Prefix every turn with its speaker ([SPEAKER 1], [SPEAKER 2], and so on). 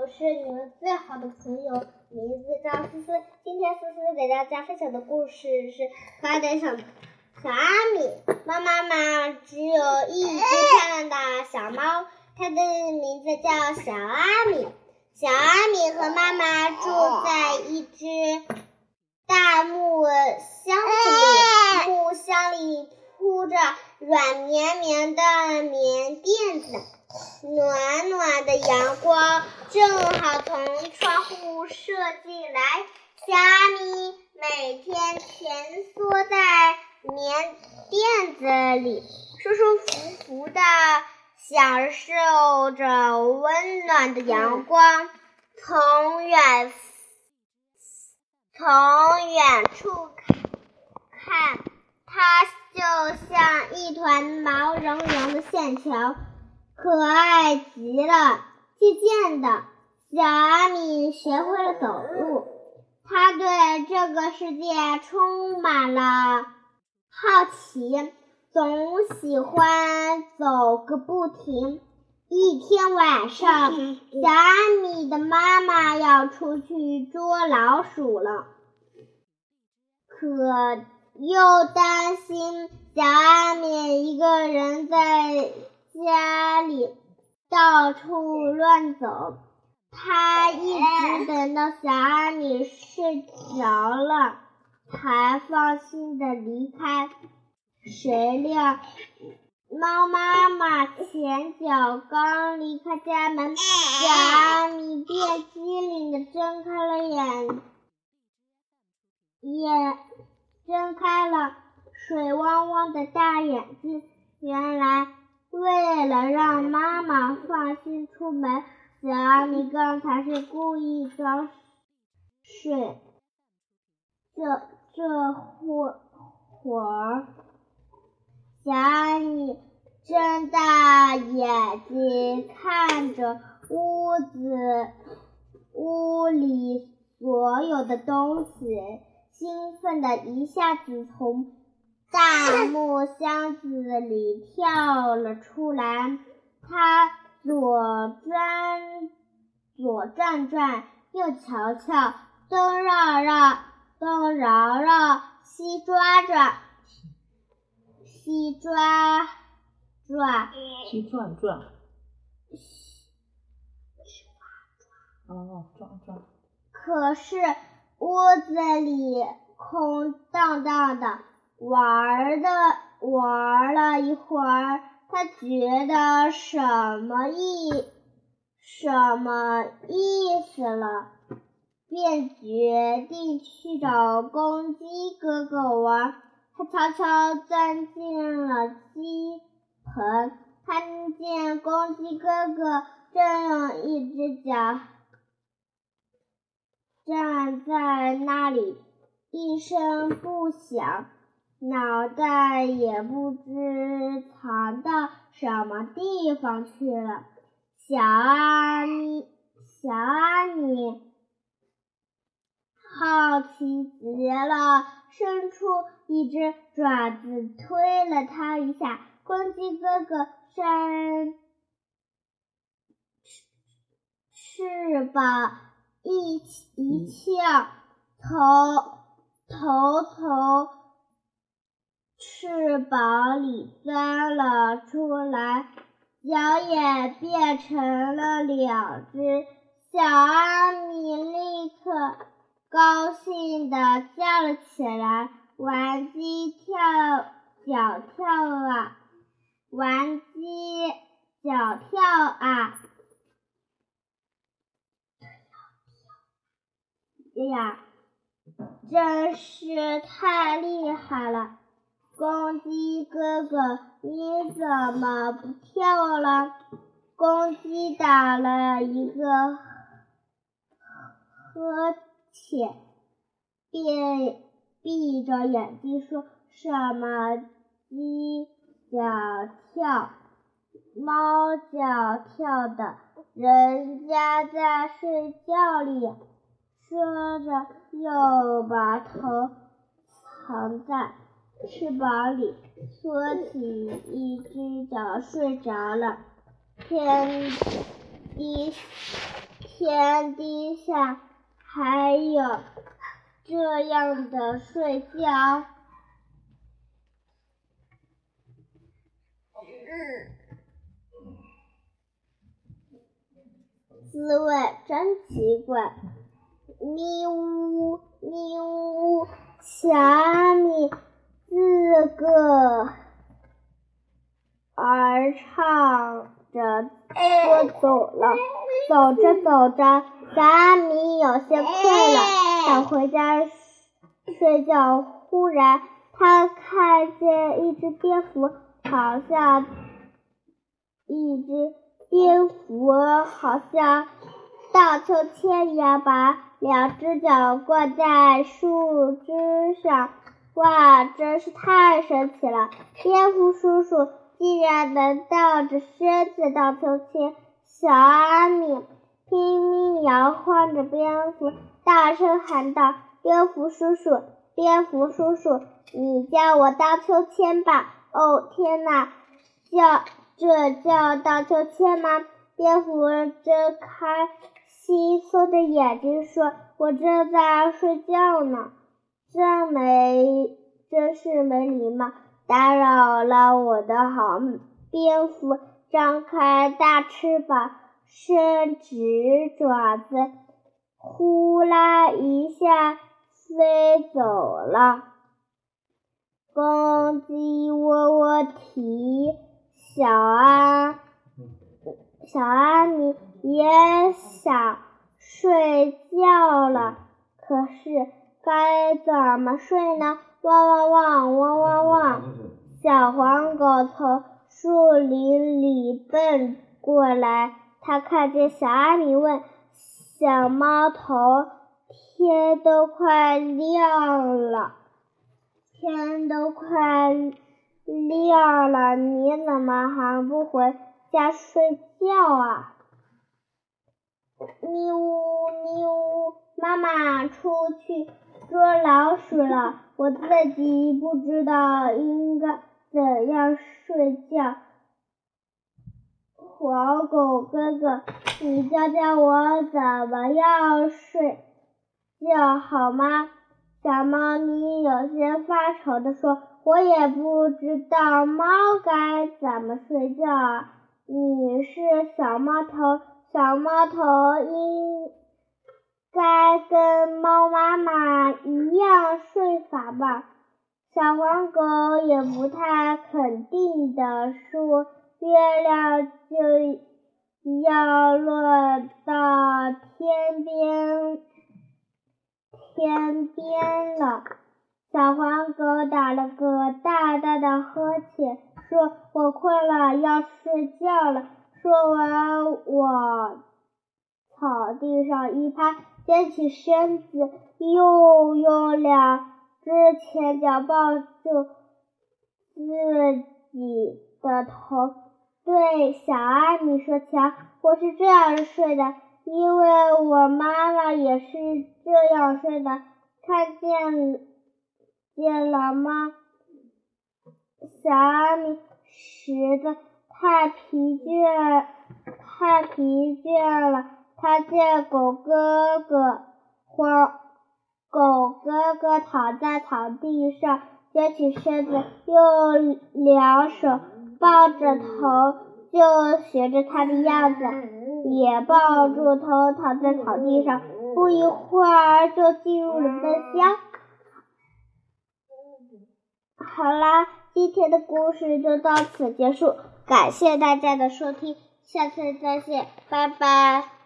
[SPEAKER 1] 我是你们最好的朋友，名字叫思思。今天思思给大家分享的故事是可爱的小小阿米。猫妈妈只有一只漂亮的小猫，它的名字叫小阿米。小阿米和妈妈住在一只大木箱子里，木箱里铺着软绵绵的棉垫子，暖暖的阳光正好从窗户射进来。小阿米每天蜷缩在棉垫子里，舒舒服服的。享受着温暖的阳光，从远从远处看，它就像一团毛茸茸的线条，可爱极了。渐渐的，小阿米学会了走路，它对这个世界充满了好奇。总喜欢走个不停。一天晚上，小阿米的妈妈要出去捉老鼠了，可又担心小阿米一个人在家里到处乱走，他一直等到小阿米睡着了，才放心的离开。谁料，猫妈妈前脚刚离开家门，小阿米便机灵的睁开了眼，眼睁开了水汪汪的大眼睛。原来，为了让妈妈放心出门，小阿米刚才是故意装睡。这这会会儿。小阿米睁大眼睛看着屋子屋里所有的东西，兴奋的一下子从大木箱子里跳了出来。他左转左转转，右瞧瞧，东绕绕，东绕绕，西抓抓。西抓抓，
[SPEAKER 2] 西转转，哦，转转。
[SPEAKER 1] 可是屋子里空荡荡的，玩的玩了一会儿，他觉得什么意什么意思了，便决定去找公鸡哥哥玩。他悄悄钻进了鸡棚，看见公鸡哥哥正用一只脚站在那里，一声不响，脑袋也不知藏到什么地方去了。小阿咪，小阿咪，好奇极了。伸出一只爪子推了他一下，公鸡哥哥扇翅膀一一翘，头头从翅膀里钻了出来，脚也变成了两只。小阿米立刻。高兴的叫了起来，玩鸡跳脚跳啊，玩鸡脚跳啊！哎呀，真是太厉害了！公鸡哥哥，你怎么不跳了？公鸡打了？一个呵。欠便闭着眼睛说：“什么鸡脚跳，猫脚跳的，人家在睡觉里。”说着，又把头藏在翅膀里，缩起一只脚睡着了。天低。天天底下还有这样的睡觉？嗯滋味真奇怪。咪呜咪呜，小阿米自个儿唱着歌走了。走着走着，小阿米有些困了，想回家睡觉。忽然，他看见一只蝙蝠，好像一只蝙蝠，好像荡秋千一样，把两只脚挂在树枝上。哇，真是太神奇了！蝙蝠叔叔竟然能荡着身子荡秋千。小阿米拼命摇晃着蝙蝠，大声喊道：“蝙蝠叔叔，蝙蝠叔叔，你教我荡秋千吧！”哦，天哪，叫这叫荡秋千吗？蝙蝠睁开惺忪的眼睛说：“我正在睡觉呢，真没，真是没礼貌，打扰了我的好。”蝙蝠。张开大翅膀，伸直爪子，呼啦一下飞走了。公鸡窝窝啼，小阿小阿米也想睡觉了，可是该怎么睡呢？汪汪汪汪汪汪！小黄狗从。树林里奔过来，它看见小阿米，问小猫头：“天都快亮了，天都快亮了，你怎么还不回家睡觉啊？”咪呜咪呜，妈妈出去捉老鼠了，我自己不知道应该。怎样睡觉？黄狗哥哥，你教教我怎么样睡觉好吗？小猫咪有些发愁的说：“我也不知道猫该怎么睡觉啊。”你是小猫头，小猫头应该跟猫妈妈吧？小黄狗也不太肯定的说：“月亮就要落到天边，天边了。”小黄狗打了个大大的呵欠，说：“我困了，要睡觉了。”说完，往草地上一趴，掀起身子，又用两。之前脚抱住自己的头，对小阿米说：“瞧，我是这样睡的，因为我妈妈也是这样睡的。看见见了吗？”小阿米实在太疲倦，太疲倦了。他见狗哥哥慌。狗哥哥躺在草地上，撅起身子，用两手抱着头，就学着他的样子，也抱住头躺在草地上。不一会儿，就进入了梦乡。好啦，今天的故事就到此结束，感谢大家的收听，下次再见，拜拜。